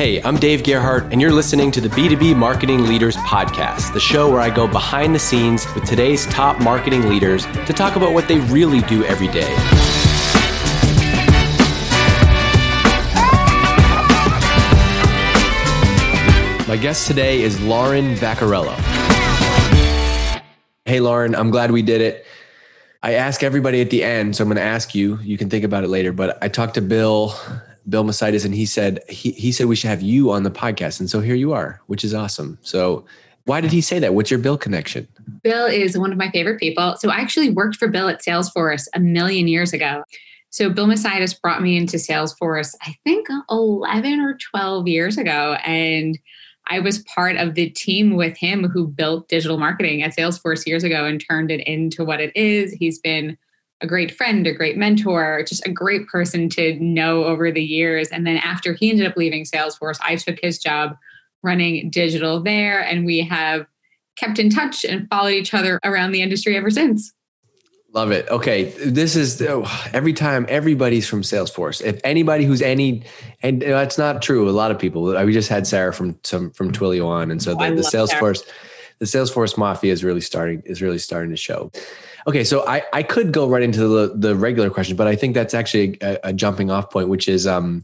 Hey, I'm Dave Gerhardt, and you're listening to the B2B Marketing Leaders Podcast, the show where I go behind the scenes with today's top marketing leaders to talk about what they really do every day. My guest today is Lauren Vaccarello. Hey, Lauren, I'm glad we did it. I ask everybody at the end, so I'm going to ask you. You can think about it later, but I talked to Bill Bill Macaitis, and he said he, he said we should have you on the podcast, and so here you are, which is awesome. So, why did he say that? What's your Bill connection? Bill is one of my favorite people. So, I actually worked for Bill at Salesforce a million years ago. So, Bill Macaitis brought me into Salesforce, I think 11 or 12 years ago, and I was part of the team with him who built digital marketing at Salesforce years ago and turned it into what it is. He's been a great friend, a great mentor, just a great person to know over the years. And then after he ended up leaving Salesforce, I took his job running digital there. And we have kept in touch and followed each other around the industry ever since. Love it. Okay, this is oh, every time everybody's from Salesforce. If anybody who's any, and that's not true. A lot of people. We just had Sarah from some from Twilio on, and so the, oh, the Salesforce, Sarah. The Salesforce mafia is really starting is really starting to show. Okay, so I, I could go right into the, the regular question, but I think that's actually a, a jumping off point, which is um,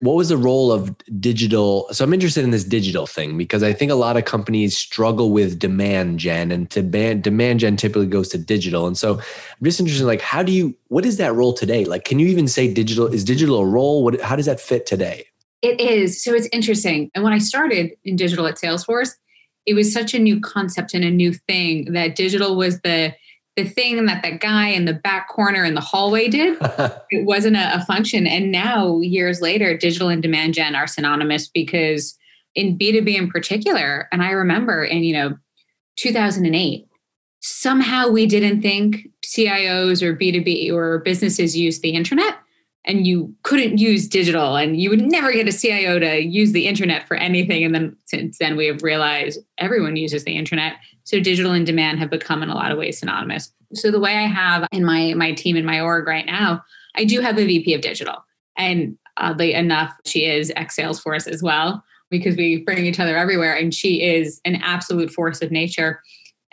what was the role of digital? So I'm interested in this digital thing because I think a lot of companies struggle with demand gen, and demand demand gen typically goes to digital. And so I'm just interested, in like, how do you? What is that role today? Like, can you even say digital? Is digital a role? What? How does that fit today? It is. So it's interesting. And when I started in digital at Salesforce, it was such a new concept and a new thing that digital was the the thing that that guy in the back corner in the hallway did. It wasn't a, a, function. And now years later digital and demand gen are synonymous because in b2b in particular and i remember in you know 2008 somehow we didn't think cios or b2b or businesses use the internet and you couldn't use digital and you would never get a cio to use the internet for anything and then since then we have realized everyone uses the internet so digital and demand have become in a lot of ways synonymous. So the way I have in my my team in my org right now, I do have a VP of digital. And oddly enough, she is ex Salesforce as well, because we bring each other everywhere. And she is an absolute force of nature.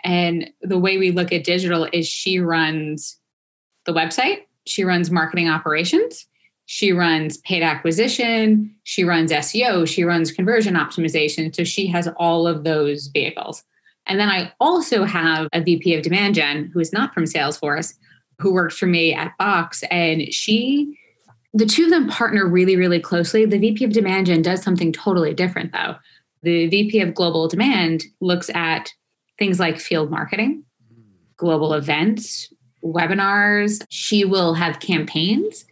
And the way we look at digital is she runs the website, she runs marketing operations, she runs paid acquisition, she runs SEO, she runs conversion optimization. So she has all of those vehicles. And then I also have a VP of demand gen who is not from Salesforce, who worked for me at Box. And she, the two of them partner really, really closely. The VP of demand gen does something totally different, though. The VP of global demand looks at things like field marketing, global events, webinars. She will have campaigns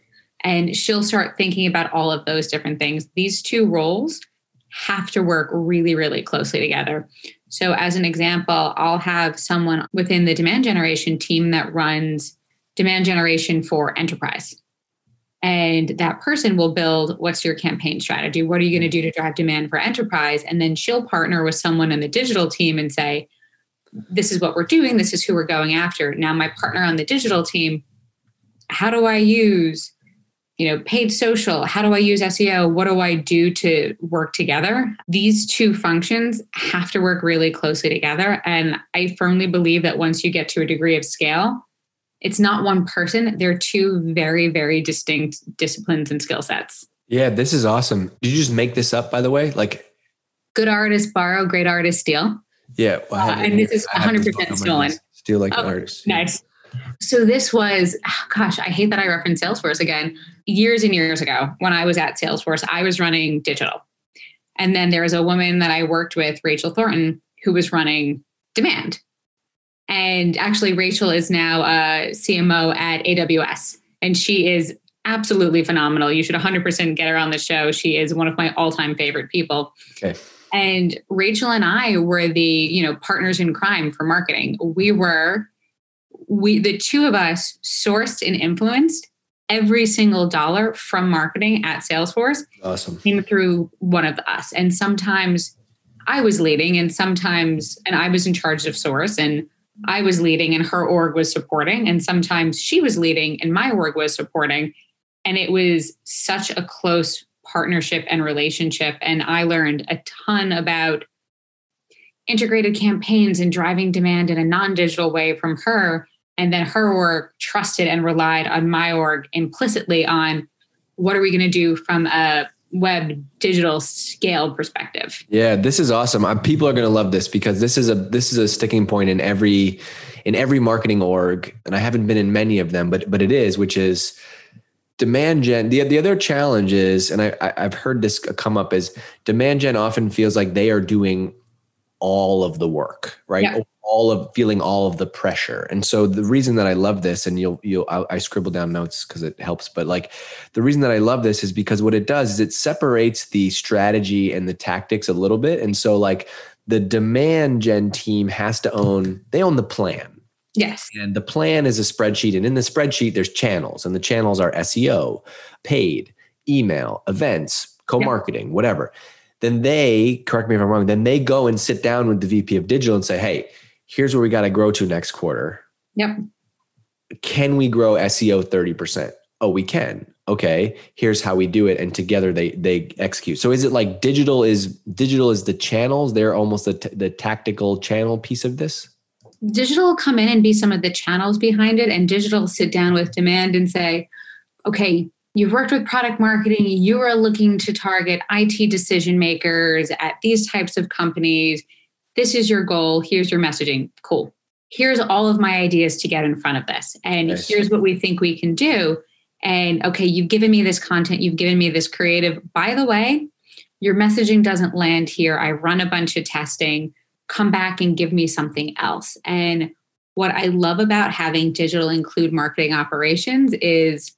and she'll start thinking about all of those different things. These two roles have to work really, really closely together. So, as an example, I'll have someone within the demand generation team that runs demand generation for enterprise. And that person will build what's your campaign strategy? What are you going to do to drive demand for enterprise? And then she'll partner with someone in the digital team and say, This is what we're doing. This is who we're going after. Now, my partner on the digital team, how do I use you know, paid social, how do I use SEO? What do I do to work together? These two functions have to work really closely together. And I firmly believe that once you get to a degree of scale, it's not one person, they're two very, very distinct disciplines and skill sets. Yeah, this is awesome. Did you just make this up, by the way? Like, good artists borrow, great artists steal. Yeah. Well, uh, and this is 100% stolen. Steal like oh, an artist. Nice. So this was, gosh, I hate that I reference Salesforce again. Years and years ago, when I was at Salesforce, I was running digital. And then there was a woman that I worked with, Rachel Thornton, who was running demand. And actually, Rachel is now a CMO at AWS, and she is absolutely phenomenal. You should 100% get her on the show. She is one of my all-time favorite people. Okay. And Rachel and I were the, you know, partners in crime for marketing. We were we the two of us sourced and influenced every single dollar from marketing at Salesforce awesome. came through one of us. And sometimes I was leading and sometimes and I was in charge of source and I was leading and her org was supporting and sometimes she was leading and my org was supporting and it was such a close partnership and relationship. And I learned a ton about integrated campaigns and driving demand in a non digital way from her. And then her work trusted and relied on my org implicitly on what are we going to do from a web digital scale perspective. Yeah, this is awesome. Uh, people are going to love this because this is a this is a sticking point in every in every marketing org, and I haven't been in many of them, but but it is, which is demand gen. The the other challenge is, and I, I I've heard this come up is demand gen often feels like they are doing all of the work, right? Yeah all of feeling all of the pressure. And so the reason that I love this, and you'll you'll I, I scribble down notes because it helps, but like the reason that I love this is because what it does is it separates the strategy and the tactics a little bit. And so like the demand gen team has to own they own the plan. Yes. And the plan is a spreadsheet. And in the spreadsheet, there's channels, and the channels are SEO, paid, email, events, co-marketing, whatever. Then they, correct me if I'm wrong, then they go and sit down with the VP of digital and say, hey, here's where we got to grow to next quarter. Yep. Can we grow SEO 30%? Oh, we can. Okay, here's how we do it and together they they execute. So is it like digital is digital is the channels, they're almost the t- the tactical channel piece of this? Digital will come in and be some of the channels behind it and digital sit down with demand and say, "Okay, you've worked with product marketing, you are looking to target IT decision makers at these types of companies this is your goal. Here's your messaging. Cool. Here's all of my ideas to get in front of this. And nice. here's what we think we can do. And okay, you've given me this content, you've given me this creative. By the way, your messaging doesn't land here. I run a bunch of testing. Come back and give me something else. And what I love about having digital include marketing operations is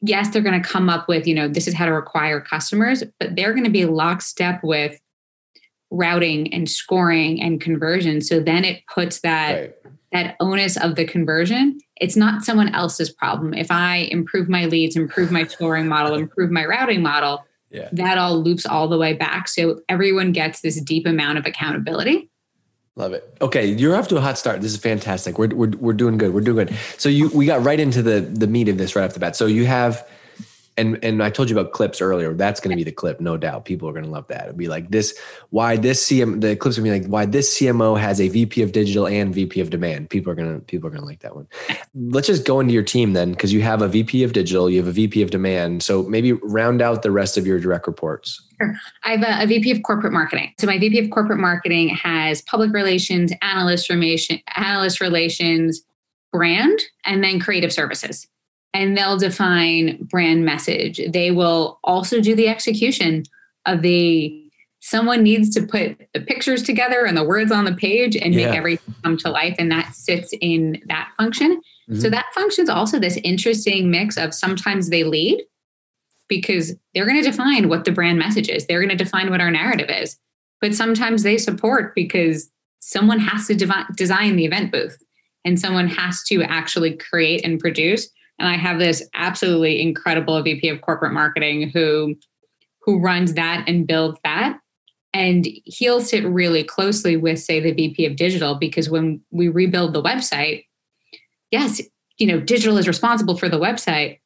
yes, they're going to come up with, you know, this is how to acquire customers, but they're going to be lockstep with routing and scoring and conversion. So then it puts that right. that onus of the conversion. It's not someone else's problem. If I improve my leads, improve my scoring model, improve my routing model, yeah. that all loops all the way back. So everyone gets this deep amount of accountability. Love it. Okay, you're off to a hot start. This is fantastic. We're, we're, we're doing good. We're doing good. So you we got right into the the meat of this right off the bat. So you have and and I told you about clips earlier. That's going to be the clip, no doubt. People are going to love that. It'll be like this. Why this CM? The clips will be like why this CMO has a VP of digital and VP of demand. People are gonna people are gonna like that one. Let's just go into your team then, because you have a VP of digital, you have a VP of demand. So maybe round out the rest of your direct reports. Sure. I have a, a VP of corporate marketing. So my VP of corporate marketing has public relations, analyst relation, analyst relations, brand, and then creative services and they'll define brand message. They will also do the execution of the someone needs to put the pictures together and the words on the page and yeah. make everything come to life and that sits in that function. Mm-hmm. So that function is also this interesting mix of sometimes they lead because they're going to define what the brand message is. They're going to define what our narrative is. But sometimes they support because someone has to devi- design the event booth and someone has to actually create and produce and I have this absolutely incredible VP of corporate marketing who who runs that and builds that. And he'll sit really closely with, say, the VP of digital, because when we rebuild the website, yes, you know, digital is responsible for the website,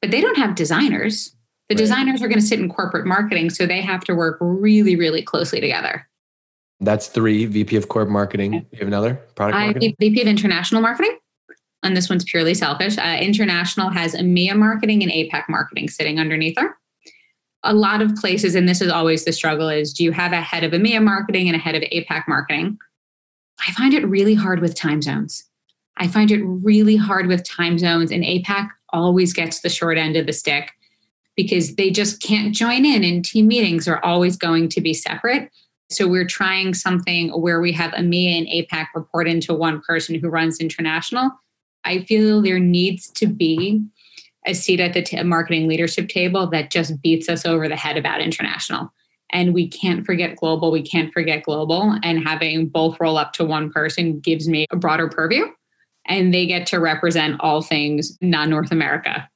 but they don't have designers. The right. designers are going to sit in corporate marketing, so they have to work really, really closely together. That's three VP of corporate marketing. You have another product marketing? VP of international marketing and this one's purely selfish. Uh, International has EMEA marketing and APAC marketing sitting underneath her. A lot of places, and this is always the struggle, is do you have a head of EMEA marketing and a head of APAC marketing? I find it really hard with time zones. I find it really hard with time zones, and APAC always gets the short end of the stick because they just can't join in, and team meetings are always going to be separate. So we're trying something where we have EMEA and APAC report into one person who runs international I feel there needs to be a seat at the t- marketing leadership table that just beats us over the head about international. And we can't forget global. We can't forget global. And having both roll up to one person gives me a broader purview. And they get to represent all things non North America.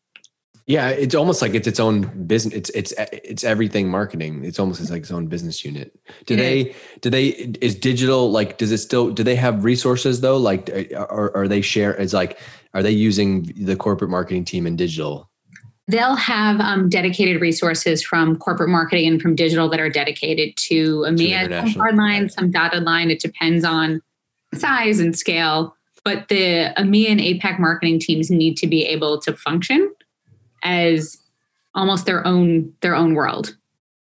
Yeah, it's almost like it's its own business. It's it's it's everything marketing. It's almost it's like its own business unit. Do they do they is digital like does it still do they have resources though? Like are are they share? It's like are they using the corporate marketing team in digital? They'll have um, dedicated resources from corporate marketing and from digital that are dedicated to EMEA, some hard line, some dotted line. It depends on size and scale. But the EMEA and APAC marketing teams need to be able to function as almost their own their own world.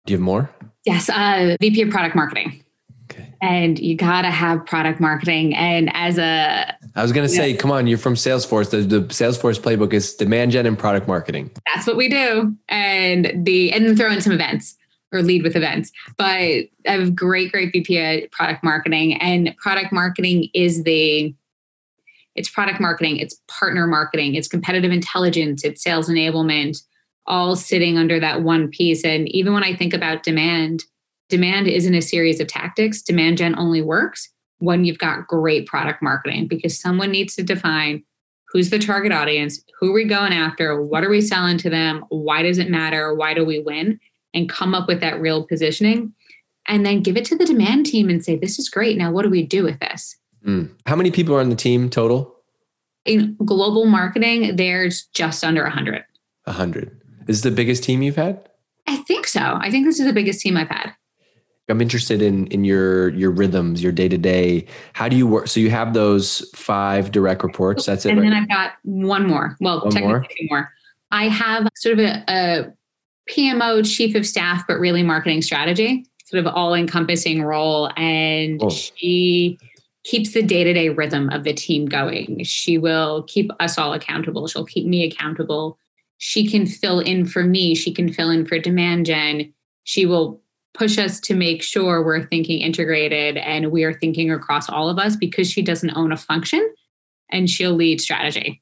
Do you have more? Yes, uh, VP of Product Marketing. Okay. And you gotta have product marketing. And as a, I was gonna say, come on, you're from Salesforce. The, the Salesforce playbook is demand gen and product marketing. That's what we do. And the and then throw in some events or lead with events. But I have great, great VP at product marketing, and product marketing is the it's product marketing, it's partner marketing, it's competitive intelligence, it's sales enablement, all sitting under that one piece. And even when I think about demand, demand isn't a series of tactics. Demand gen only works when you've got great product marketing because someone needs to define who's the target audience, who are we going after, what are we selling to them, why does it matter, why do we win, and come up with that real positioning. And then give it to the demand team and say, this is great. Now, what do we do with this? Mm. How many people are on the team total? In global marketing, there's just under 100. 100. Is this the biggest team you've had? I think so. I think this is the biggest team I've had. I'm interested in in your your rhythms, your day to day. How do you work? So you have those five direct reports. That's it. And right? then I've got one more. Well, one technically more? two more. I have sort of a, a PMO, chief of staff, but really marketing strategy, sort of all encompassing role. And oh. she keeps the day to day rhythm of the team going. She will keep us all accountable. She'll keep me accountable. She can fill in for me. She can fill in for demand gen. She will push us to make sure we're thinking integrated and we are thinking across all of us because she doesn't own a function and she'll lead strategy.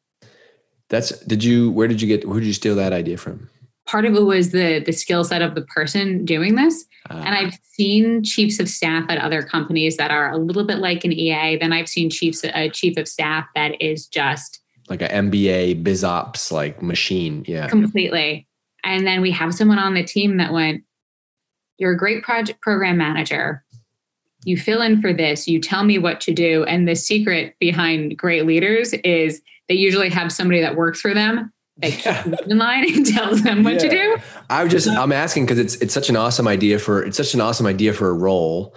That's did you where did you get where did you steal that idea from? Part of it was the the skill set of the person doing this. Uh, and i've seen chiefs of staff at other companies that are a little bit like an ea then i've seen chiefs a chief of staff that is just like an mba biz ops like machine. Yeah. Completely. And then we have someone on the team that went you're a great project program manager. You fill in for this. You tell me what to do. And the secret behind great leaders is they usually have somebody that works for them like yeah. in line and tells them what yeah. to do. I just I'm asking because it's it's such an awesome idea for it's such an awesome idea for a role.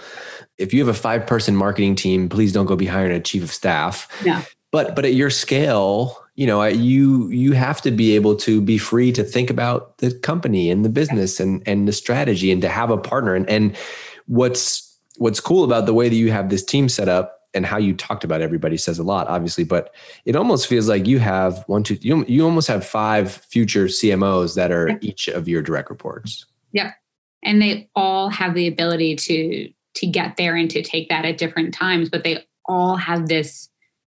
If you have a five person marketing team, please don't go be hiring a chief of staff. Yeah. But but at your scale, you know, you you have to be able to be free to think about the company and the business and and the strategy and to have a partner and and what's what's cool about the way that you have this team set up and how you talked about everybody says a lot, obviously, but it almost feels like you have one, two, you, you almost have five future CMOs that are each of your direct reports. Yep. And they all have the ability to to get there and to take that at different times, but they all have this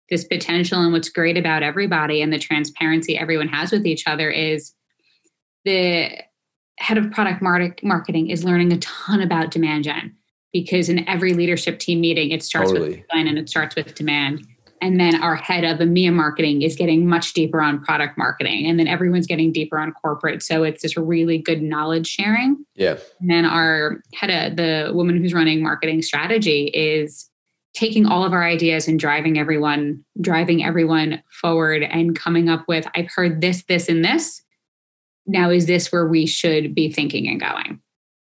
this potential. And what's great about everybody and the transparency everyone has with each other is the head of product marketing is learning a ton about demand gen because in every leadership team meeting, it starts totally. with design and it starts with demand. And then our head of EMEA marketing is getting much deeper on product marketing. And then everyone's getting deeper on corporate. So it's this really good knowledge sharing. Yeah. And then our head of the woman who's running marketing strategy is taking all of our ideas and driving everyone, driving everyone forward and coming up with, I've heard this, this, and this. Now is this where we should be thinking and going?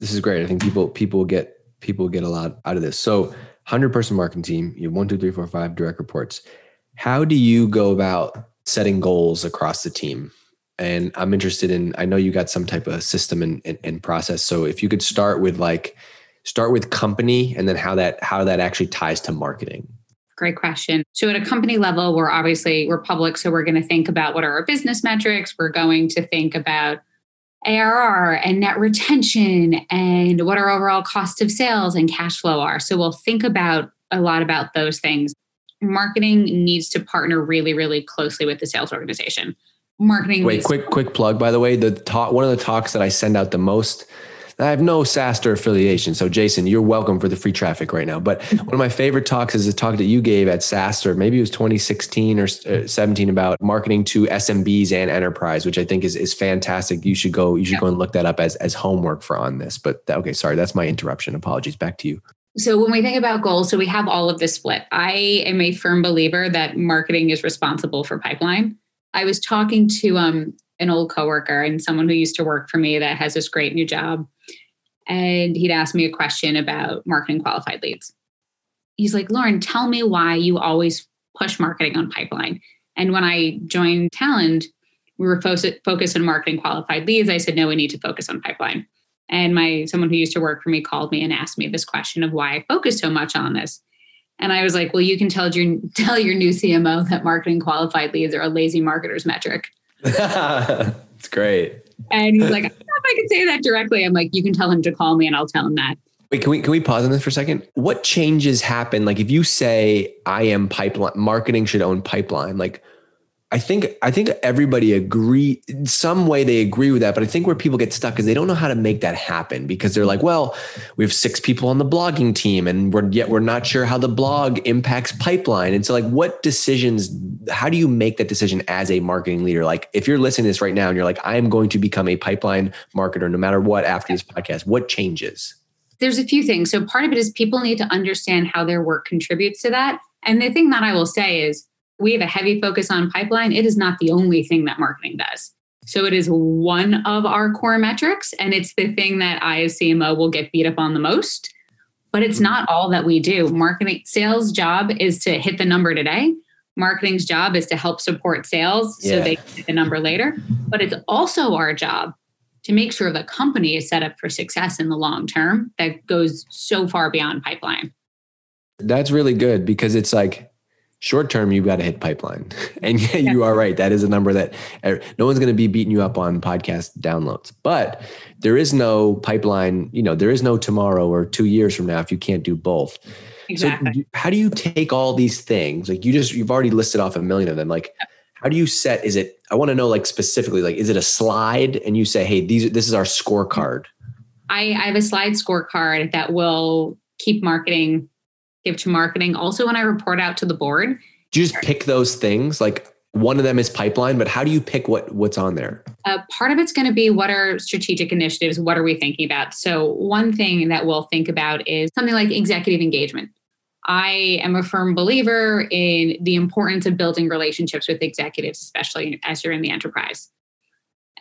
This is great. I think people people get people get a lot out of this. So, 100 person marketing team, you have one, two, three, four, five direct reports. How do you go about setting goals across the team? And I'm interested in, I know you got some type of system and, and, and process. So if you could start with like, start with company and then how that, how that actually ties to marketing. Great question. So at a company level, we're obviously, we're public. So we're going to think about what are our business metrics. We're going to think about ARR and net retention and what our overall cost of sales and cash flow are. So we'll think about a lot about those things. Marketing needs to partner really, really closely with the sales organization. Marketing. Wait, quick, quick plug. By the way, the talk, one of the talks that I send out the most I have no SaaStr affiliation. So, Jason, you're welcome for the free traffic right now. But one of my favorite talks is a talk that you gave at SaaStr. Maybe it was 2016 or uh, 17 about marketing to SMBs and enterprise, which I think is, is fantastic. You should go, you should yeah. go and look that up as, as homework for on this. But okay, sorry, that's my interruption. Apologies. Back to you. So when we think about goals, so we have all of this split. I am a firm believer that marketing is responsible for pipeline. I was talking to um, an old coworker and someone who used to work for me that has this great new job. And he'd asked me a question about marketing qualified leads. He's like, Lauren, tell me why you always push marketing on pipeline. And when I joined Talend, we were fo- focused on marketing qualified leads. I said, no, we need to focus on pipeline. And my someone who used to work for me called me and asked me this question of why I focus so much on this. And I was like, well, you can tell your tell your new CMO that marketing qualified leads are a lazy marketer's metric. It's great. And he's like, I don't know if I can say that directly. I'm like, you can tell him to call me and I'll tell him that. Wait, can we can we pause on this for a second? What changes happen? Like if you say I am pipeline marketing should own pipeline, like I think I think everybody agree some way they agree with that, but I think where people get stuck is they don't know how to make that happen because they're like, well, we have six people on the blogging team, and we're yet we're not sure how the blog impacts pipeline. And so, like, what decisions? How do you make that decision as a marketing leader? Like, if you're listening to this right now and you're like, I am going to become a pipeline marketer no matter what after this podcast, what changes? There's a few things. So part of it is people need to understand how their work contributes to that. And the thing that I will say is we have a heavy focus on pipeline. It is not the only thing that marketing does. So it is one of our core metrics, and it's the thing that I, as CMO, will get beat up on the most. But it's not all that we do. Marketing sales job is to hit the number today. Marketing's job is to help support sales so yeah. they hit the number later. But it's also our job to make sure the company is set up for success in the long term that goes so far beyond pipeline. That's really good because it's like short term you've got to hit pipeline. And yeah, you are right. That is a number that er, no one's going to be beating you up on podcast downloads. But there is no pipeline you know there is no tomorrow or two years from now if you can't do both. Exactly. so how do you take all these things? Like you just you've already listed off a million of them. Like how do you set is it i want to know like specifically like is it a slide and you say hey these this is our scorecard? I, I have a slide scorecard that will keep marketing give to marketing. Also, when I report out to the board, do you just pick those things? Like one of them is pipeline, but how do you pick what what's on there? Uh, part of it's going to be what are strategic initiatives? What are we thinking about? So one thing that we'll think about is something like executive engagement. I am a firm believer in the importance of building relationships with executives, especially as you're in the enterprise.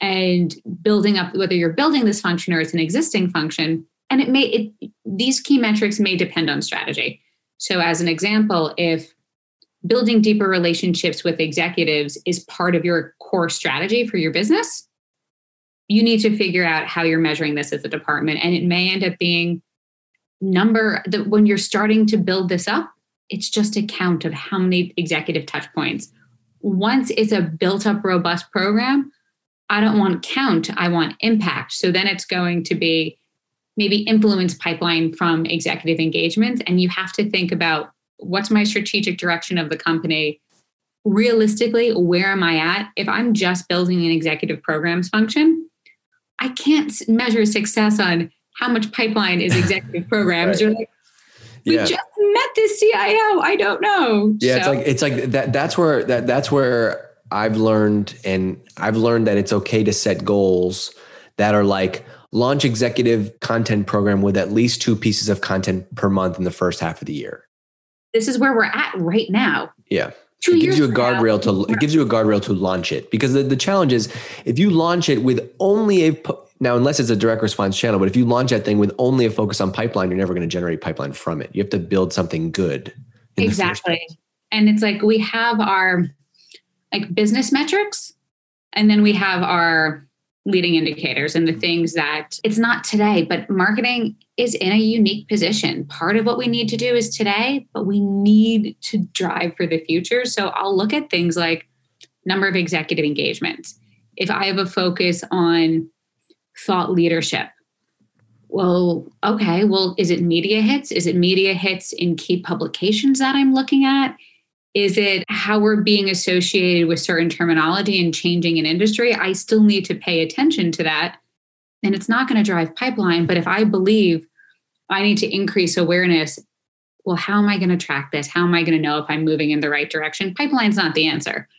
And building up, whether you're building this function or it's an existing function, and it may, it, these key metrics may depend on strategy. So, as an example, if building deeper relationships with executives is part of your core strategy for your business, you need to figure out how you're measuring this as a department. And it may end up being number that when you're starting to build this up, it's just a count of how many executive touch points. Once it's a built up, robust program, I don't want count, I want impact. So then it's going to be maybe influence pipeline from executive engagement. And you have to think about what's my strategic direction of the company? Realistically, where am I at? If I'm just building an executive programs function, I can't measure success on how much pipeline is executive programs. right. You're like, we yeah. just met this CIO. I don't know. Yeah, so. it's like it's like that. That's where that that's where I've learned, and I've learned that it's okay to set goals that are like launch executive content program with at least two pieces of content per month in the first half of the year. This is where we're at right now. Yeah. Two it gives you a guardrail to it gives you a guardrail to launch it because the, the challenge is if you launch it with only a now unless it's a direct response channel but if you launch that thing with only a focus on pipeline you're never going to generate pipeline from it you have to build something good exactly and it's like we have our like business metrics and then we have our leading indicators and the mm-hmm. things that it's not today, but marketing is in a unique position. Part of what we need to do is today, but we need to drive for the future. So I'll look at things like number of executive engagements. If I have a focus on thought leadership, well, okay, well, is it media hits? Is it media hits in key publications that I'm looking at? Is it how we're being associated with certain terminology and changing an industry? I still need to pay attention to that. And it's not going to drive pipeline. But if I believe I need to increase awareness, well, how am I going to track this? How am I going to know if I'm moving in the right direction? Pipeline's not the answer.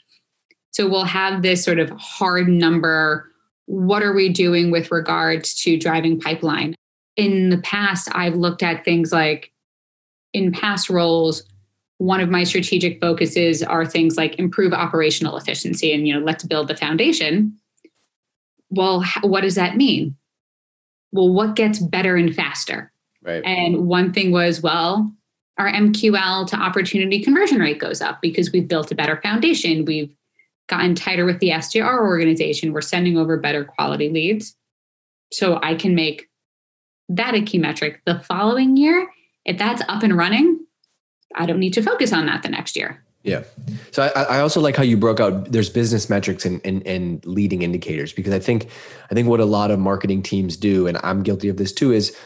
So we'll have this sort of hard number. What are we doing with regards to driving pipeline? In the past, I've looked at things like in past roles, one of my strategic focuses are things like improve operational efficiency and you know let's build the foundation well, what does that mean? Well, what gets better and faster? Right. And one thing was, well, our MQL to opportunity conversion rate goes up because we've built a better foundation. We've gotten tighter with the SDR organization. We're sending over better quality leads. So I can make that a key metric. The following year, if that's up and running, I don't need to focus on that the next year. Yeah. So I, I also like how you broke out there's business metrics and, and, and leading indicators because I think I think what a lot of marketing teams do, and I'm guilty of this too, is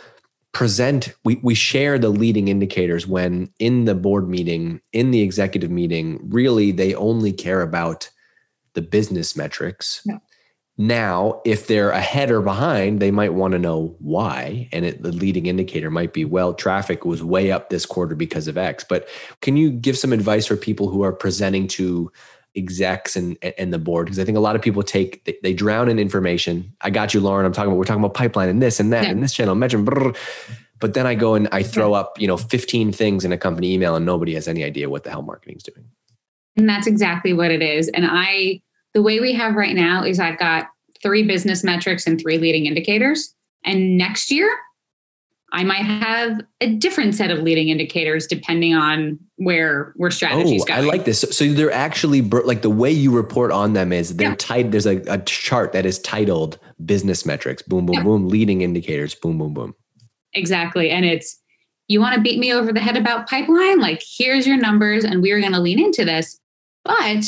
present we, we share the leading indicators when in the board meeting in the executive meeting really they only care about the business metrics yeah. Now if they're ahead or behind they might want to know why and it, the leading indicator might be well traffic was way up this quarter because of x but can you give some advice for people who are presenting to execs and and the board because I think a lot of people take they, they, drown in information. I got you, Lauren. I'm talking about we're talking about pipeline and this and that yeah. and this channel mention. But then I go and I throw up you know 15 things in a company email and nobody has any idea what the hell marketing's doing. And that's exactly what it is. And I the way we have right now is I've got three business metrics and three leading indicators. And next year I might have a different set of leading indicators depending on where where strategies oh, I like this. So they're actually like the way you report on them is they're yeah. tight. There's a, a, chart that is titled business metrics, boom, boom, yeah. boom, leading indicators, boom, boom, boom. Exactly. And it's you want to beat me over the head about pipeline? Like, here's your numbers, and we are going to lean into this. But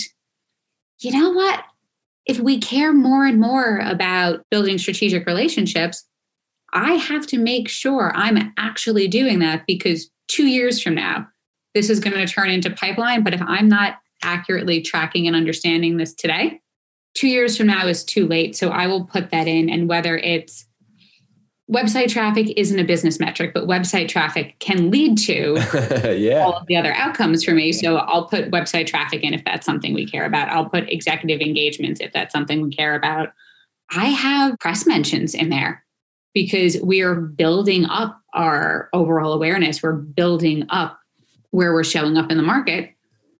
you know what? If we care more and more about building strategic relationships, I have to make sure I'm actually doing that because two years from now, this is going to turn into pipeline. But if I'm not accurately tracking and understanding this today, two years from now is too late. So I will put that in. And whether it's website traffic isn't a business metric, but website traffic can lead to yeah. all of the other outcomes for me. So I'll put website traffic in if that's something we care about. I'll put executive engagements if that's something we care about. I have press mentions in there because we are building up our overall awareness. We're building up where we're showing up in the market.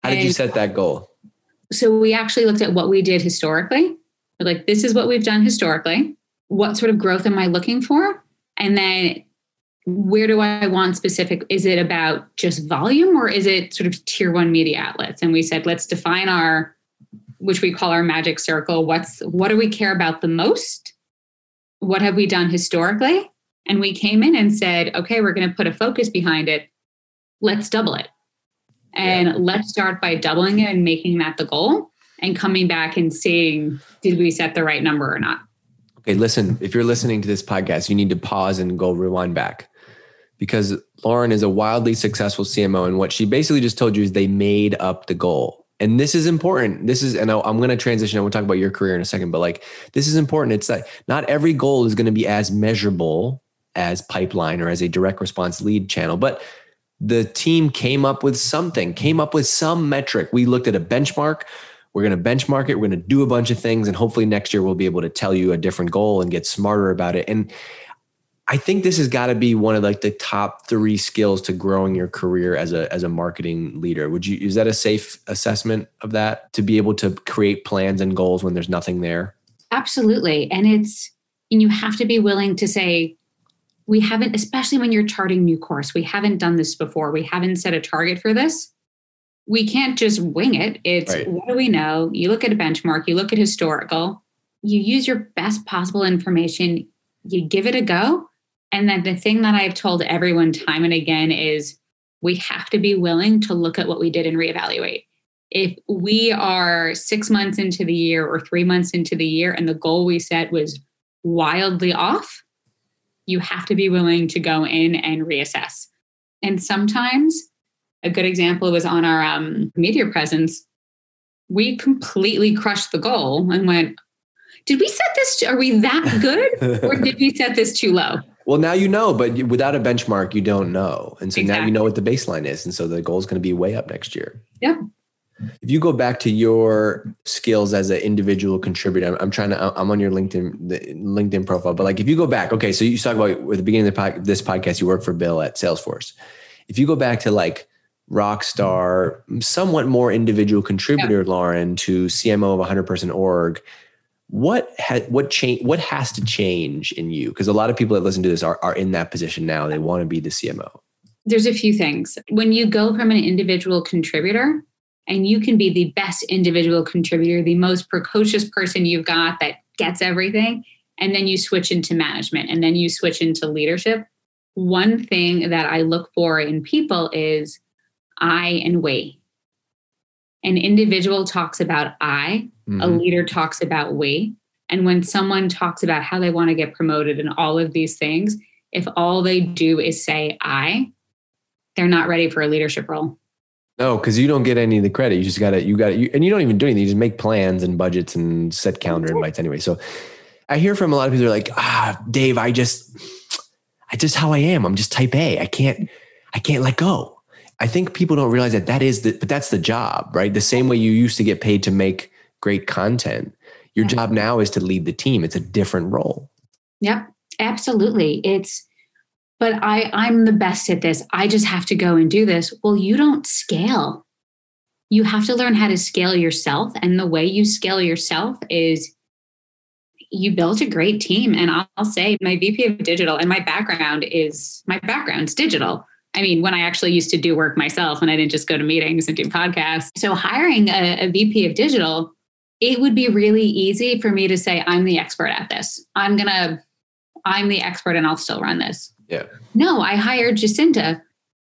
How did and you set that goal? So we actually looked at what we did historically. We're like, this is what we've done historically. What sort of growth am I looking for? And then where do I want specific? Is it about just volume or is it sort of tier one media outlets? And we said, let's define our, which we call our magic circle. What's what do we care about the most? what have we done historically? And we came in and said, okay, we're going to put a focus behind it. Let's double it. And yeah. let's start by doubling it and making that the goal and coming back and seeing did we set the right number or not. Okay, listen, if you're listening to this podcast, you need to pause and go rewind back. Because Lauren is a wildly successful CMO. And what she basically just told you is they made up the goal. And this is important. This is and i'm going to transition i to talk about your career in a second but like this is important. It's like not every goal is going to be as measurable as pipeline or as a direct response lead channel but the team came up with something came up with some metric. We looked at a benchmark we're going to benchmark it we're going to do a bunch of things and hopefully next year we'll be able to tell you a different goal and get smarter about it and I think this has got to be one of like the top three skills to growing your career as a as a marketing leader. Would you is that a safe assessment of that to be able to create plans and goals when there's nothing there? Absolutely. And it's and you have to be willing to say we haven't especially when you're charting new course, we haven't done this before. We haven't set a target for this. We can't just wing it. It's right. what do we know? You look at a benchmark, you look at historical, you use your best possible information, you give it a go and then the thing that I've told everyone time and again is we have to be willing to look at what we did and reevaluate. If we are six months into the year or three months into the year and the goal we set was wildly off, you have to be willing to go in and reassess. And sometimes a good example was on our um, media presence. We completely crushed the goal and went, did we set this? Are we that good? or did we set this too low? Well, now you know, but without a benchmark, you don't know. And so exactly. now you know what the baseline is. And so the goal is going to be way up next year. Yeah. If you go back to your skills as an individual contributor, I'm, I'm trying to, I'm on your LinkedIn, the LinkedIn profile, but like if you go back, okay, so you talk about at the beginning of the pod, this podcast, you work for Bill at Salesforce. If you go back to like Rockstar, somewhat more individual contributor, yeah. Lauren, to CMO of 100 person org, what ha- what change what has to change in you? Because a lot of people that listen to this are, are in that position now. They want to be the cmo there's a few things. When you go from an individual contributor and you can be the best individual contributor the most precocious person you've got that gets everything and then you switch into management and then you switch into leadership one thing that i look for in people is i and we an individual talks about I, mm-hmm. a leader talks about we. And when someone talks about how they want to get promoted and all of these things, if all they do is say I, they're not ready for a leadership role. No, because you don't get any of the credit. You just got to, you got to, and you don't even do anything. You just make plans and budgets and set calendar invites anyway. So I hear from a lot of people are like, ah, Dave, I just, I just how I am. I'm just type A. I can't, I can't let go. I think people don't realize that that is the, but that's the job, right? The same way you used to get paid to make great content. Your job now is to lead the team. It's a different role. Yep, absolutely. It's, but I, I'm the best at this. I just have to go and do this. Well, you don't scale. You have to learn how to scale yourself. And the way you scale yourself is you built a great team. And I'll, I'll say my VP of digital and my background is my background's digital I mean, when I actually used to do work myself and I didn't just go to meetings and do podcasts. So hiring a, a VP of digital, it would be really easy for me to say, I'm the expert at this. I'm going to, I'm the expert and I'll still run this. Yeah. No, I hired Jacinta,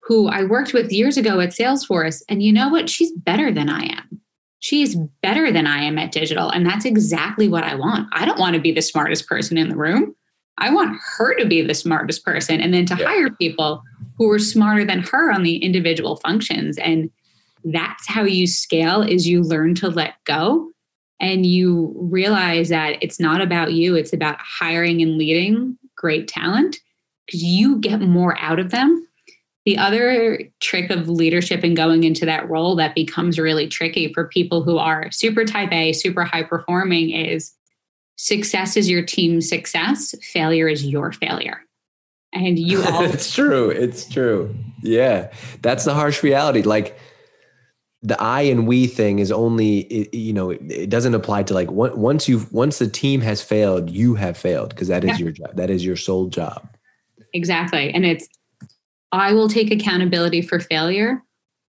who I worked with years ago at Salesforce. And you know what? She's better than I am. She's better than I am at digital. And that's exactly what I want. I don't want to be the smartest person in the room. I want her to be the smartest person and then to yeah. hire people who are smarter than her on the individual functions. And that's how you scale is you learn to let go and you realize that it's not about you it's about hiring and leading great talent. Because you get more out of them. The other trick of leadership and going into that role that becomes really tricky for people who are super type A, super high performing is success is your team's success, failure is your failure. And you all It's true. It's true. Yeah. That's the harsh reality. Like the I and we thing is only you know, it, doesn't apply to like once you've once the team has failed, you have failed because that is yeah. your job. That is your sole job. Exactly. And it's I will take accountability for failure.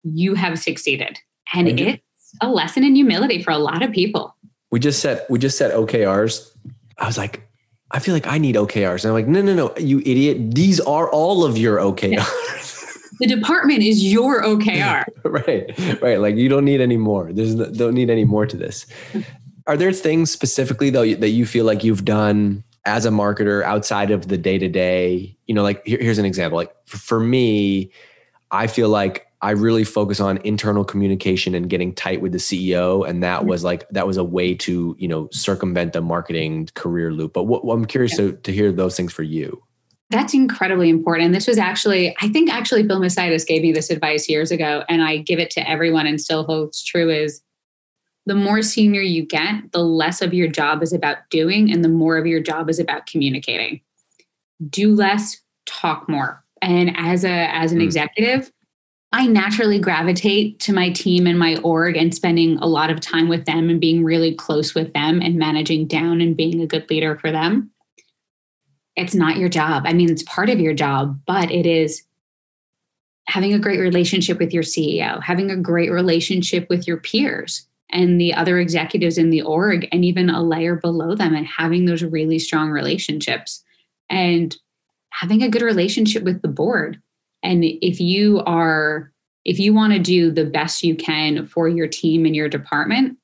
You have succeeded. And, and it's a lesson in humility for a lot of people we just set we just set OKRs. I was like, I feel like I need OKRs. And I'm like, no, no, no, you idiot. These are all of your OKRs. the department is your OKR. right, right. Like you don't need any more. There's no, don't need any more to this. Are there things specifically though that you feel like you've done as a marketer outside of the day to day? You know, like here, here's an example. Like for me, I feel like I really focus on internal communication and getting tight with the CEO. And that mm-hmm. was like, that was a way to, you know, circumvent the marketing career loop. But what, I'm curious yeah. to, to hear those things for you. That's incredibly important. This was actually, I think actually Bill Macaitis gave me this advice years ago, and I give it to everyone and still holds true is the more senior you get, the less of your job is about doing and the more of your job is about communicating. Do less, talk more. And as a as an mm. executive, I naturally gravitate to my team and my org and spending a lot of time with them and being really close with them and managing down and being a good leader for them. It's not your job. I mean, it's part of your job, but it is having a great relationship with your CEO, having a great relationship with your peers and the other executives in the org, and even a layer below them, and having those really strong relationships and having a good relationship with the board and if you are, if you want to do the best you can for your team and your department,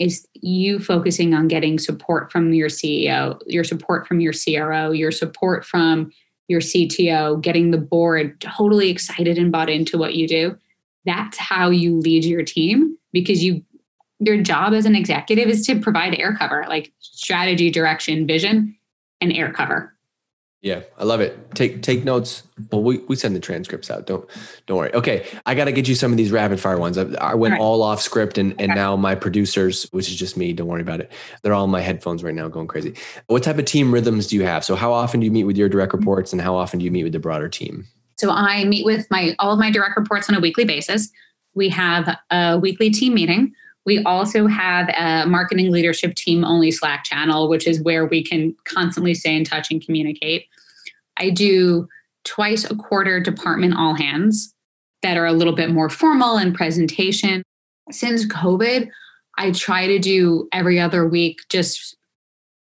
is you focusing on getting support from your CEO, your support from your CRO, your support from your CTO, getting the board totally excited and bought into what you do. That's how you lead your team because you your job as an executive is to provide air cover, like strategy, direction, vision, and air cover. Yeah, I love it. Take take notes. Well, we, we send the transcripts out. Don't don't worry. Okay, I got to get you some of these rapid fire ones. I, I went all, right. all, off script, and and okay. now my producers, which is just me, don't worry about it. They're all in my headphones right now, going crazy. What type of team rhythms do you have? So, how often do you meet with your direct reports, and how often do you meet with the broader team? So, I meet with my all of my direct reports on a weekly basis. We have a weekly team meeting We also have a marketing leadership team only Slack channel, which is where we can constantly stay in touch and communicate. I do twice a quarter department all hands that are a little bit more formal and presentation. Since COVID, I try to do every other week just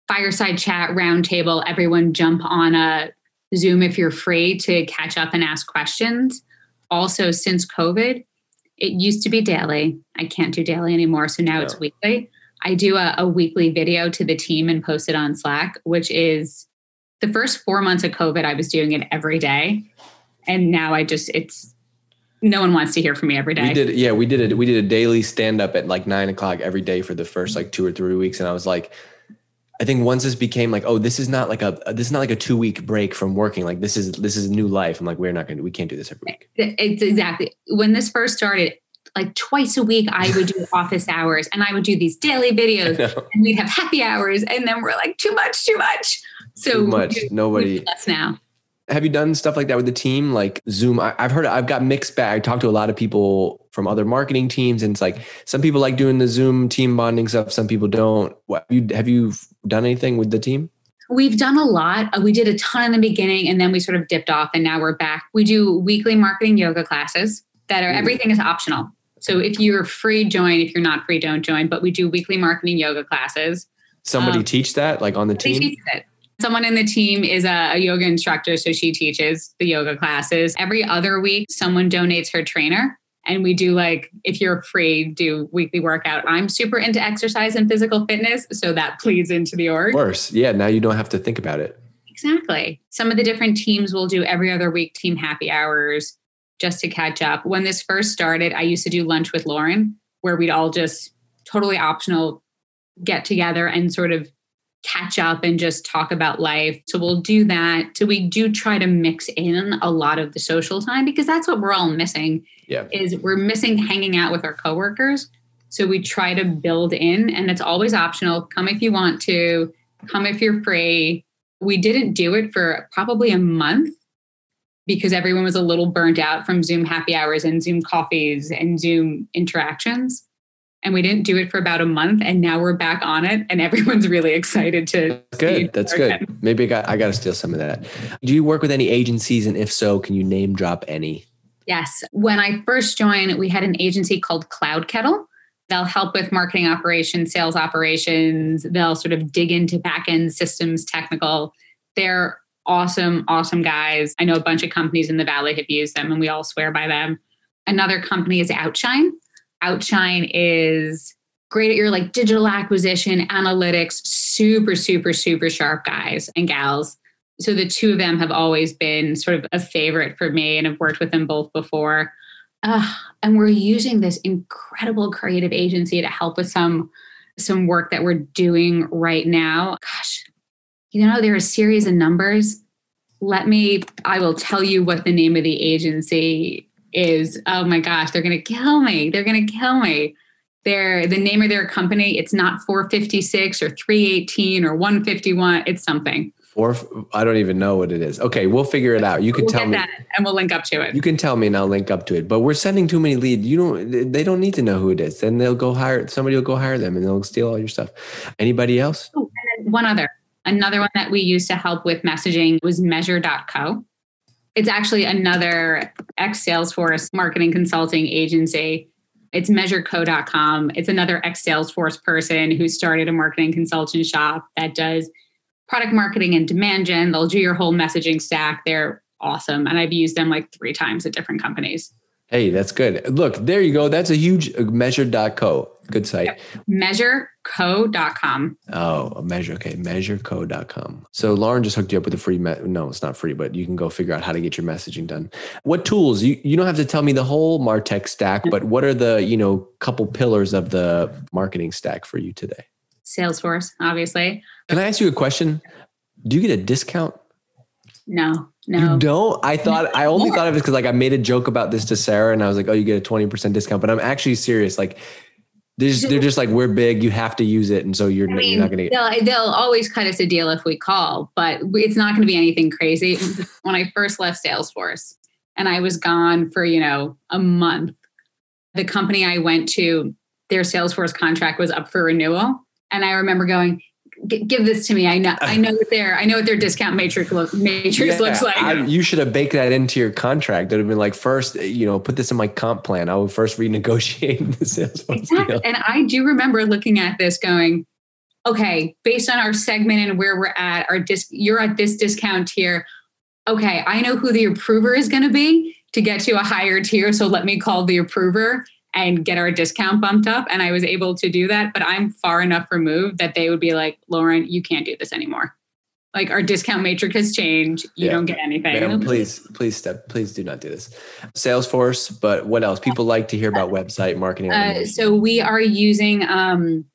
fireside chat roundtable everyone jump on a zoom if you're free to catch up and ask questions also since covid it used to be daily i can't do daily anymore so now no. it's weekly i do a, a weekly video to the team and post it on slack which is the first four months of covid i was doing it every day and now i just it's no one wants to hear from me every day. We did, yeah, we did it. We did a daily stand up at like nine o'clock every day for the first like two or three weeks, and I was like, I think once this became like, oh, this is not like a this is not like a two week break from working. Like this is this is new life. I'm like, we're not gonna we can't do this every week. It's exactly when this first started. Like twice a week, I would do office hours, and I would do these daily videos, and we'd have happy hours, and then we're like, too much, too much. So too much. Nobody less now. Have you done stuff like that with the team, like Zoom? I, have heard, I've got mixed bag. I talked to a lot of people from other marketing teams, and it's like some people like doing the Zoom team bonding stuff, some people don't. What, you, have you done anything with the team? We've done a lot. Uh, we did a ton in the beginning, and then we sort of dipped off, and now we're back. We do weekly marketing yoga classes that are mm. everything is optional. So if you're free, join. If you're not free, don't join. But we do weekly marketing yoga classes. Somebody um, teach that, like on the team. Someone in the team is a, a, yoga instructor, so she teaches the yoga classes. Every other week, someone donates her trainer. And we do like, if you're free, do weekly workout. I'm super into exercise and physical fitness, so that pleads into the org. Of course. Yeah. Now you don't have to think about it. Exactly. Some of the different teams will do every other week team happy hours just to catch up. When this first started, I used to do lunch with Lauren, where we'd all just totally optional get together and sort of catch up and just talk about life. So we'll do that. So we do try to mix in a lot of the social time because that's what we're all missing. Yeah. Is we're missing hanging out with our coworkers. So we try to build in and it's always optional. Come if you want to, come if you're free. We didn't do it for probably a month because everyone was a little burnt out from Zoom happy hours and Zoom coffees and Zoom interactions and we didn't do it for about a month and now we're back on it and everyone's really excited to that's good. that's good. again. maybe I got, I got to steal some of that. Do you work with any agencies and if so can you name drop any? Yes. When i first joined we had an agency called CloudKettle. They'll help with marketing operations sales operations. They'll sort of dig into back end systems technical. They're awesome awesome guys. I know a bunch of companies in the valley have used them and we all swear by them. Another company is outshine Outshine is great at your like digital acquisition, analytics, super, super, super sharp guys and gals. So the two of them have always been sort of a favorite for me and I've worked with them both before. Uh, and we're using this incredible creative agency to help with some some work that we're doing right now. Gosh, you know, there are a series of numbers. Let me, I will tell you what the name of the agency is oh my gosh, they're going to kill me. They're going to kill me. They're, the name of their company, it's not 456 or 318 or 151. It's something. Four, I don't even know what it is. Okay, we'll figure it out. You can we'll tell me, and we'll link up to it. You can tell me, and I'll link up to it. But we're sending too many leads. You don't. They don't need to know who it is. Then they'll go hire somebody. Will go hire them, and they'll steal all your stuff. Anybody else? Oh, one other, another one that we used to help with messaging was Measure.co. It's actually another ex Salesforce marketing consulting agency. It's measureco.com. It's another ex Salesforce person who started a marketing consultant shop that does product marketing and demand gen. They'll do your whole messaging stack. They're awesome. And I've used them like three times at different companies. Hey, that's good. Look, there you go. That's a huge uh, measure.co. Good site. Yep. Measureco.com. Oh, measure. Okay. Measureco.com. So Lauren just hooked you up with a free, me- no, it's not free, but you can go figure out how to get your messaging done. What tools? You, you don't have to tell me the whole Martech stack, but what are the, you know, couple pillars of the marketing stack for you today? Salesforce, obviously. Can I ask you a question? Do you get a discount? No. No. You don't? I thought I only thought of it because like I made a joke about this to Sarah and I was like, oh, you get a 20% discount. But I'm actually serious. Like they're just, they're just like, we're big, you have to use it. And so you're, I mean, you're not gonna get they'll, they'll always cut us a deal if we call, but it's not gonna be anything crazy. when I first left Salesforce and I was gone for, you know, a month, the company I went to, their Salesforce contract was up for renewal. And I remember going, give this to me. I know, I know what their, I know what their discount matrix look, matrix yeah, looks like. I, you should have baked that into your contract. It would have been like, first, you know, put this in my comp plan. I would first renegotiate the sales. exactly. deal. And I do remember looking at this going, okay, based on our segment and where we're at, our disc, you're at this discount tier. Okay, I know who the approver is going to be to get to a higher tier. So let me call the approver and get our discount bumped up. And I was able to do that. But I'm far enough removed that they would be like, Lauren, you can't do this anymore. Like our discount matrix has changed. You yeah. don't get anything. Ma'am, please, please step, please do not do this. Salesforce, but what else? People like to hear about website marketing. Uh, so we are using um,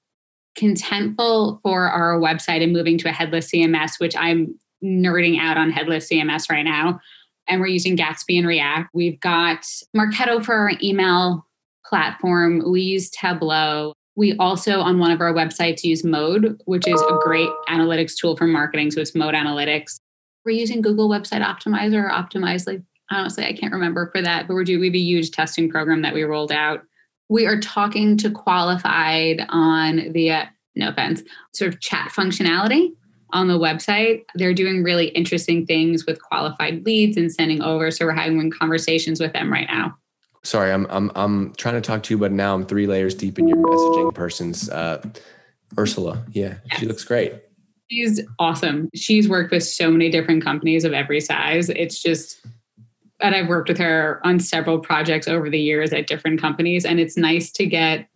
Contentful for our website and moving to a headless CMS, which I'm nerding out on headless CMS right now. And we're using Gatsby and React. We've got Marketo for our email platform. We use Tableau. We also, on one of our websites, use Mode, which is a great analytics tool for marketing. So it's Mode Analytics. We're using Google Website Optimizer or Optimizely. Honestly, I can't remember for that, but we're doing we have a huge testing program that we rolled out. We are talking to qualified on the uh, no offense, sort of chat functionality on the website. They're doing really interesting things with qualified leads and sending over. So we're having conversations with them right now. Sorry, I'm I'm I'm trying to talk to you, but now I'm three layers deep in your messaging person's uh, Ursula. Yeah, yes. she looks great. She's awesome. She's worked with so many different companies of every size. It's just and I've worked with her on several projects over the years at different companies. And it's nice to get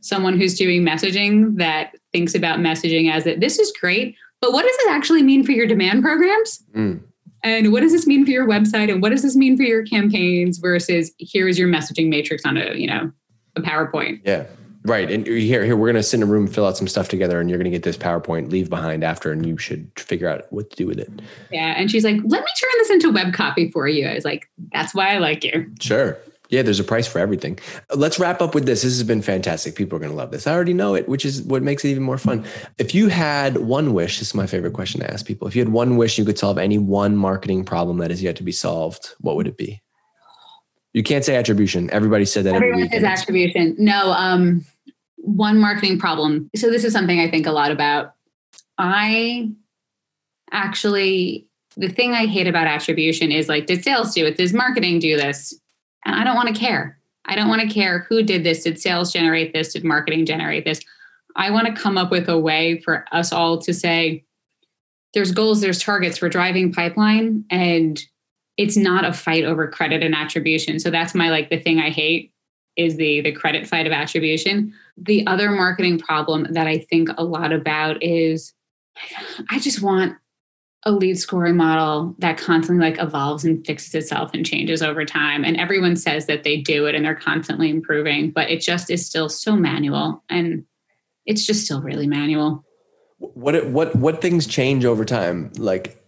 someone who's doing messaging that thinks about messaging as that this is great, but what does it actually mean for your demand programs? Mm. And what does this mean for your website? And what does this mean for your campaigns versus here is your messaging matrix on a, you know, a PowerPoint. Yeah. Right. And here, here, we're going to sit in a room, fill out some stuff together, and you're going to get this PowerPoint, leave behind after, and you should figure out what to do with it. Yeah. And she's like, let me turn this into web copy for you. I was like, that's why I like you. Sure. Yeah, there's a price for everything. Let's wrap up with this. This has been fantastic. People are going to love this. I already know it, which is what makes it even more fun. If you had one wish, this is my favorite question to ask people. If you had one wish you could solve any one marketing problem that is yet to be solved, what would it be? You can't say attribution. Everybody said that. Everyone every says attribution. No, um, one marketing problem. So this is something I think a lot about. I actually, the thing I hate about attribution is like, did sales do it? Does marketing do this? And I don't want to care. I don't want to care who did this. Did sales generate this? Did marketing generate this? I want to come up with a way for us all to say, there's goals, there's targets, we're driving pipeline, and it's not a fight over credit and attribution. So that's my like the thing I hate is the the credit fight of attribution. The other marketing problem that I think a lot about is I just want a lead scoring model that constantly like evolves and fixes itself and changes over time and everyone says that they do it and they're constantly improving but it just is still so manual and it's just still really manual. What what what things change over time? Like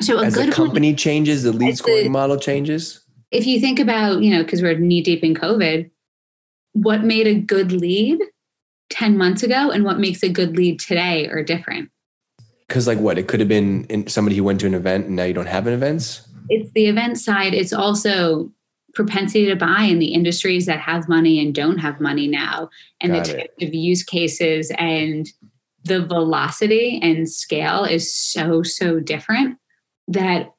so as the company one, changes the lead scoring the, model changes? If you think about you know because we're knee deep in covid what made a good lead 10 months ago and what makes a good lead today are different because like what? It could have been in somebody who went to an event and now you don't have an events. It's the event side. It's also propensity to buy in the industries that have money and don't have money now, and Got the type of use cases and the velocity and scale is so so different that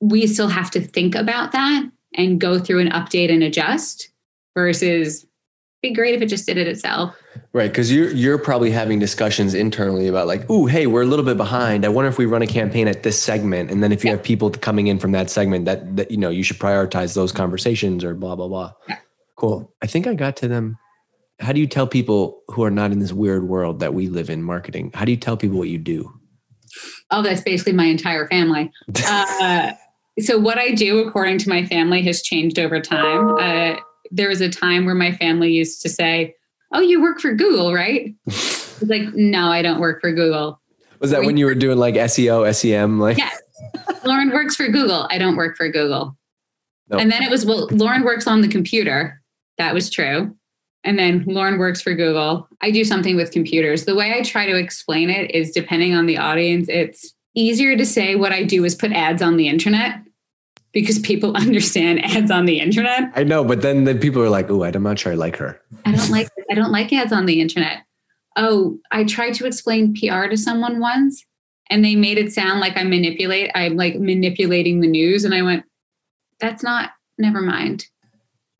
we still have to think about that and go through and update and adjust versus be great if it just did it itself. Right, because you're you're probably having discussions internally about like, oh, hey, we're a little bit behind. I wonder if we run a campaign at this segment, and then if you yeah. have people coming in from that segment, that that you know you should prioritize those conversations or blah blah blah. Yeah. Cool. I think I got to them. How do you tell people who are not in this weird world that we live in marketing? How do you tell people what you do? Oh, that's basically my entire family. uh, so what I do, according to my family, has changed over time. Uh, there was a time where my family used to say, "Oh, you work for Google, right?" Like, "No, I don't work for Google." Was that when you were doing like SEO, SEM? Like, yes, Lauren works for Google. I don't work for Google. Nope. And then it was, well, Lauren works on the computer. That was true. And then Lauren works for Google. I do something with computers. The way I try to explain it is depending on the audience, it's easier to say what I do is put ads on the internet because people understand ads on the internet. I know, but then then people are like, "Oh, I'm not sure I like her." I don't like I don't like ads on the internet. Oh, I tried to explain PR to someone once and they made it sound like I manipulate I'm like manipulating the news and I went that's not never mind.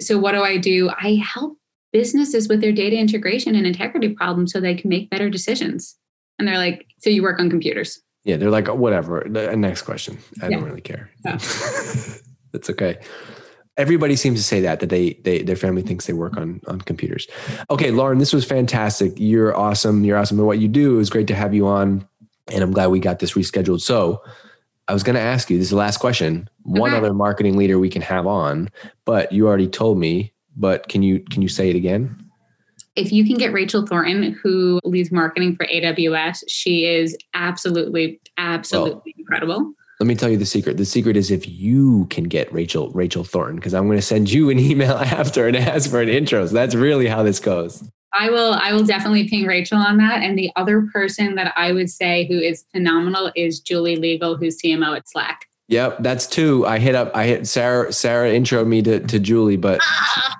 So what do I do? I help businesses with their data integration and integrity problems so they can make better decisions. And they're like, so you work on computers. Yeah, they're like, whatever. The uh, next question. I yeah. don't really care. Yeah. Oh. That's okay. Everybody seems to say that that they they their family thinks they work on on computers. Okay, Lauren, this was fantastic. You're awesome. You're awesome. And what you do is great to have you on. And I'm glad we got this rescheduled. So I was going to ask you, this is the last question. One other marketing leader we can have on, but you already told me, but can you can you say it again? If you can get Rachel Thornton, who leads marketing for AWS, she is absolutely, absolutely well, incredible. Let me tell you the secret. The secret is if you can get Rachel, Rachel Thornton, because I'm going to send you an email after and ask for an intro. So that's really how this goes. I will I will definitely ping Rachel on that. And the other person that I would say who is phenomenal is Julie Liegl, who's CMO at Slack. Yep, that's two. I hit up I hit Sarah Sarah intro me to, to Julie, but ah,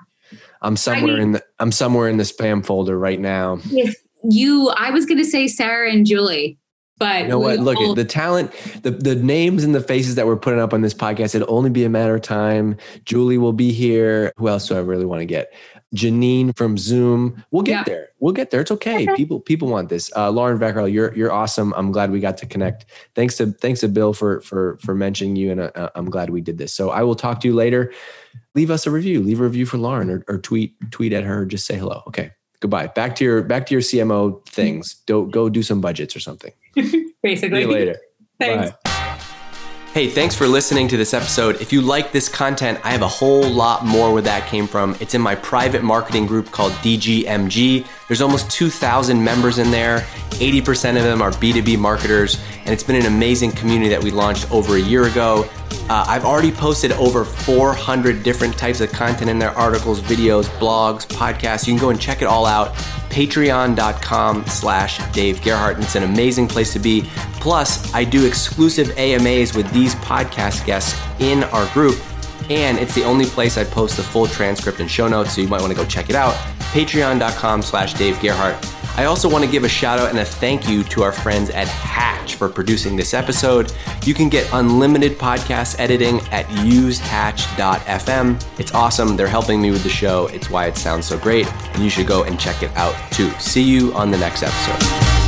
I'm somewhere I mean, in the I'm somewhere in the spam folder right now. If you, I was going to say Sarah and Julie, but you know what? Look, at the talent, the the names and the faces that we're putting up on this podcast. It'll only be a matter of time. Julie will be here. Who else do I really want to get? Janine from Zoom. We'll get yeah. there. We'll get there. It's okay. People people want this. Uh, Lauren Vaccarello, you're you're awesome. I'm glad we got to connect. Thanks to thanks to Bill for for for mentioning you, and uh, I'm glad we did this. So I will talk to you later leave us a review. Leave a review for Lauren or, or tweet tweet at her. Just say hello. Okay. Goodbye. Back to your back to your CMO things. Don't go do some budgets or something. Basically. See you later. Thanks. Bye. Hey, thanks for listening to this episode. If you like this content, I have a whole lot more where that came from. It's in my private marketing group called DGMG. There's almost 2,000 members in there. 80% of them are B2B marketers, and it's been an amazing community that we launched over a year ago. Uh, I've already posted over 400 different types of content in there articles, videos, blogs, podcasts. You can go and check it all out. Patreon.com slash Dave Gerhardt. And it's an amazing place to be. Plus, I do exclusive AMAs with these podcast guests in our group. And it's the only place I post the full transcript and show notes, so you might want to go check it out. Patreon.com slash Dave Gerhardt. I also want to give a shout out and a thank you to our friends at Hatch for producing this episode. You can get unlimited podcast editing at usehatch.fm. It's awesome. They're helping me with the show. It's why it sounds so great. And you should go and check it out too. See you on the next episode.